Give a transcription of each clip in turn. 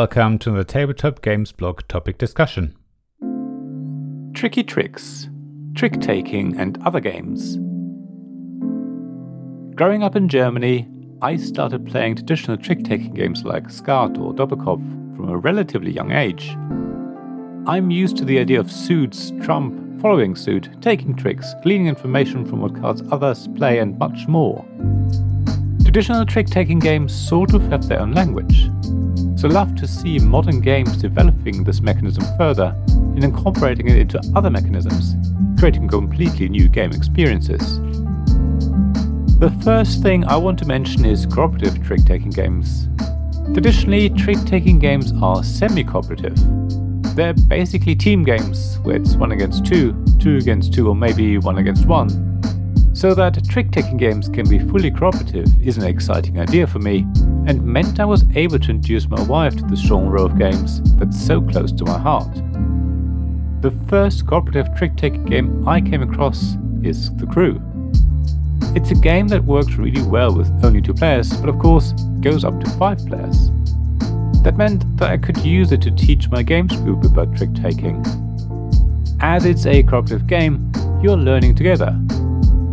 welcome to the Tabletop Games blog topic discussion. Tricky tricks, trick taking, and other games. Growing up in Germany, I started playing traditional trick taking games like Skat or Doppelkopf from a relatively young age. I'm used to the idea of suits, trump, following suit, taking tricks, gleaning information from what cards others play, and much more. Traditional trick taking games sort of have their own language, so love to see modern games developing this mechanism further and incorporating it into other mechanisms, creating completely new game experiences. The first thing I want to mention is cooperative trick taking games. Traditionally, trick taking games are semi cooperative. They're basically team games where it's one against two, two against two, or maybe one against one so that trick-taking games can be fully cooperative is an exciting idea for me, and meant I was able to introduce my wife to the genre of games that's so close to my heart. The first cooperative trick-taking game I came across is The Crew. It's a game that works really well with only two players, but of course goes up to five players. That meant that I could use it to teach my games group about trick taking. As it's a cooperative game, you're learning together,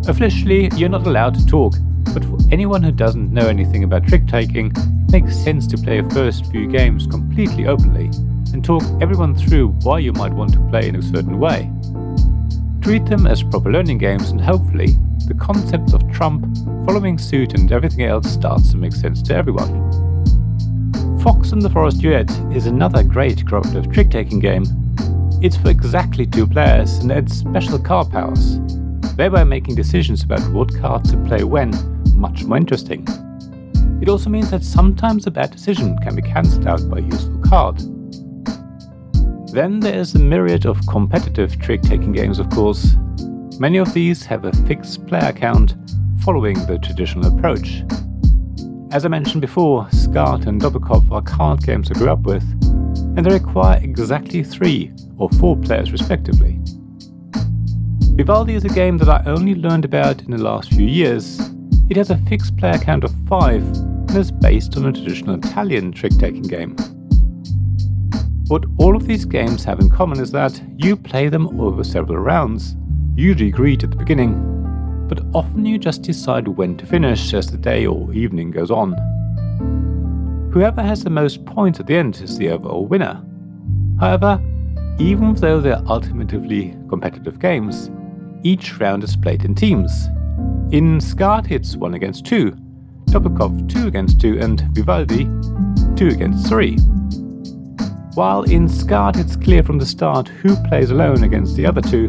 Officially, you're not allowed to talk, but for anyone who doesn't know anything about trick taking, it makes sense to play your first few games completely openly and talk everyone through why you might want to play in a certain way. Treat them as proper learning games, and hopefully, the concepts of trump, following suit, and everything else starts to make sense to everyone. Fox in the Forest Duet is another great cooperative trick taking game. It's for exactly two players and adds special card powers thereby making decisions about what card to play when much more interesting. It also means that sometimes a bad decision can be cancelled out by a useful card. Then there is a myriad of competitive trick taking games, of course. Many of these have a fixed player count following the traditional approach. As I mentioned before, Skat and Doppelkopf are card games I grew up with, and they require exactly three or four players respectively. Vivaldi is a game that I only learned about in the last few years. It has a fixed player count of 5 and is based on a traditional Italian trick taking game. What all of these games have in common is that you play them over several rounds, usually agreed at the beginning, but often you just decide when to finish as the day or evening goes on. Whoever has the most points at the end is the overall winner. However, even though they're ultimately competitive games, each round is played in teams. In Skat, it's 1 against 2, Doppelkopf 2 against 2, and Vivaldi 2 against 3. While in Skat it's clear from the start who plays alone against the other two,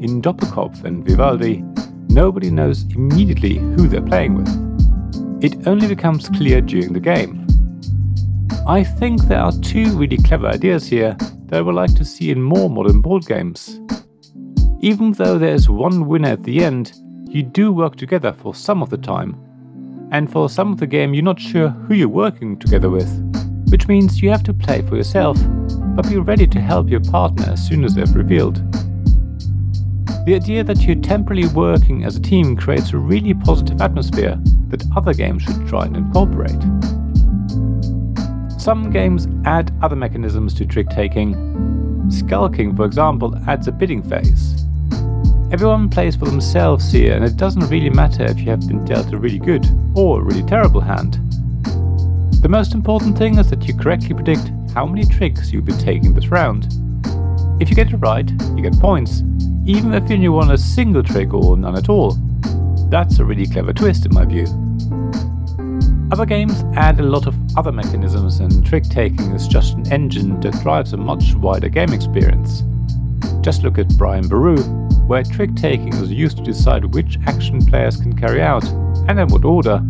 in Doppelkopf and Vivaldi, nobody knows immediately who they're playing with. It only becomes clear during the game. I think there are two really clever ideas here that I would like to see in more modern board games. Even though there's one winner at the end, you do work together for some of the time. And for some of the game, you're not sure who you're working together with, which means you have to play for yourself, but be ready to help your partner as soon as they've revealed. The idea that you're temporarily working as a team creates a really positive atmosphere that other games should try and incorporate. Some games add other mechanisms to trick taking. Skull King, for example, adds a bidding phase. Everyone plays for themselves here, and it doesn't really matter if you have been dealt a really good or a really terrible hand. The most important thing is that you correctly predict how many tricks you'll be taking this round. If you get it right, you get points, even if you won a single trick or none at all. That's a really clever twist in my view. Other games add a lot of other mechanisms, and trick taking is just an engine that drives a much wider game experience. Just look at Brian Boru, where trick taking is used to decide which action players can carry out and in what order,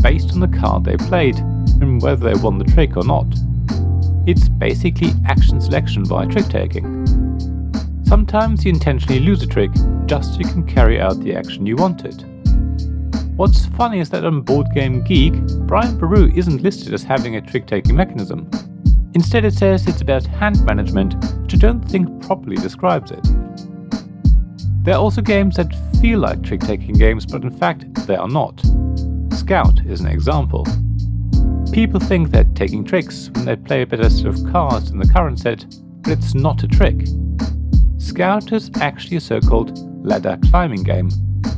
based on the card they played and whether they won the trick or not. It's basically action selection via trick taking. Sometimes you intentionally lose a trick just so you can carry out the action you wanted. What's funny is that on Board Game Geek, Brian Boru isn't listed as having a trick taking mechanism. Instead, it says it's about hand management, which I don't think properly describes it. There are also games that feel like trick taking games, but in fact they are not. Scout is an example. People think they're taking tricks when they play a better set of cards than the current set, but it's not a trick. Scout is actually a so called ladder climbing game,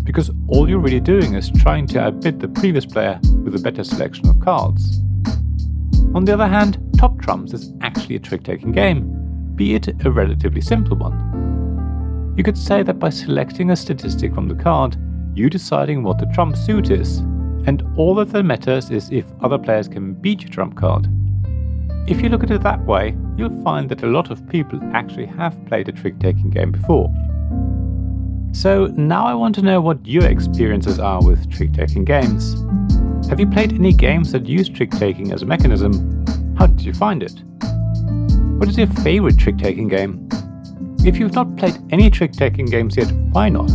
because all you're really doing is trying to outbid the previous player with a better selection of cards. On the other hand, Top Trumps is actually a trick taking game, be it a relatively simple one. You could say that by selecting a statistic from the card, you deciding what the trump suit is, and all that matters is if other players can beat your trump card. If you look at it that way, you'll find that a lot of people actually have played a trick taking game before. So now I want to know what your experiences are with trick taking games. Have you played any games that use trick taking as a mechanism? How did you find it? What is your favorite trick taking game? If you've not played any trick taking games yet, why not?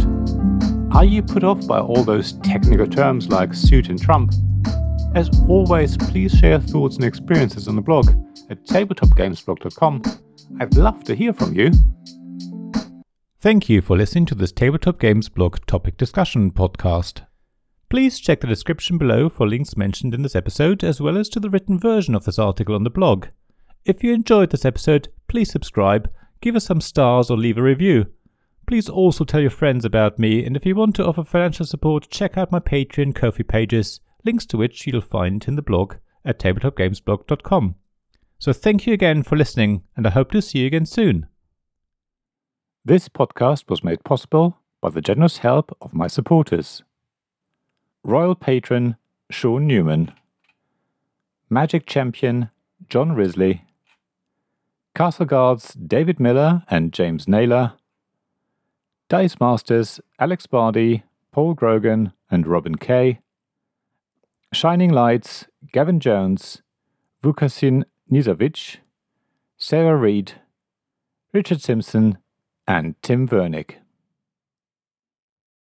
Are you put off by all those technical terms like suit and trump? As always, please share thoughts and experiences on the blog at tabletopgamesblog.com. I'd love to hear from you. Thank you for listening to this Tabletop Games blog topic discussion podcast. Please check the description below for links mentioned in this episode, as well as to the written version of this article on the blog. If you enjoyed this episode, please subscribe, give us some stars, or leave a review. Please also tell your friends about me, and if you want to offer financial support, check out my Patreon Ko-fi pages, links to which you'll find in the blog at tabletopgamesblog.com. So thank you again for listening, and I hope to see you again soon. This podcast was made possible by the generous help of my supporters. Royal Patron Sean Newman, Magic Champion John Risley, Castle Guards David Miller and James Naylor, Dice Masters Alex Bardi, Paul Grogan, and Robin Kay. Shining Lights Gavin Jones, Vukasin Nizovic, Sarah Reed, Richard Simpson, and Tim Vernick.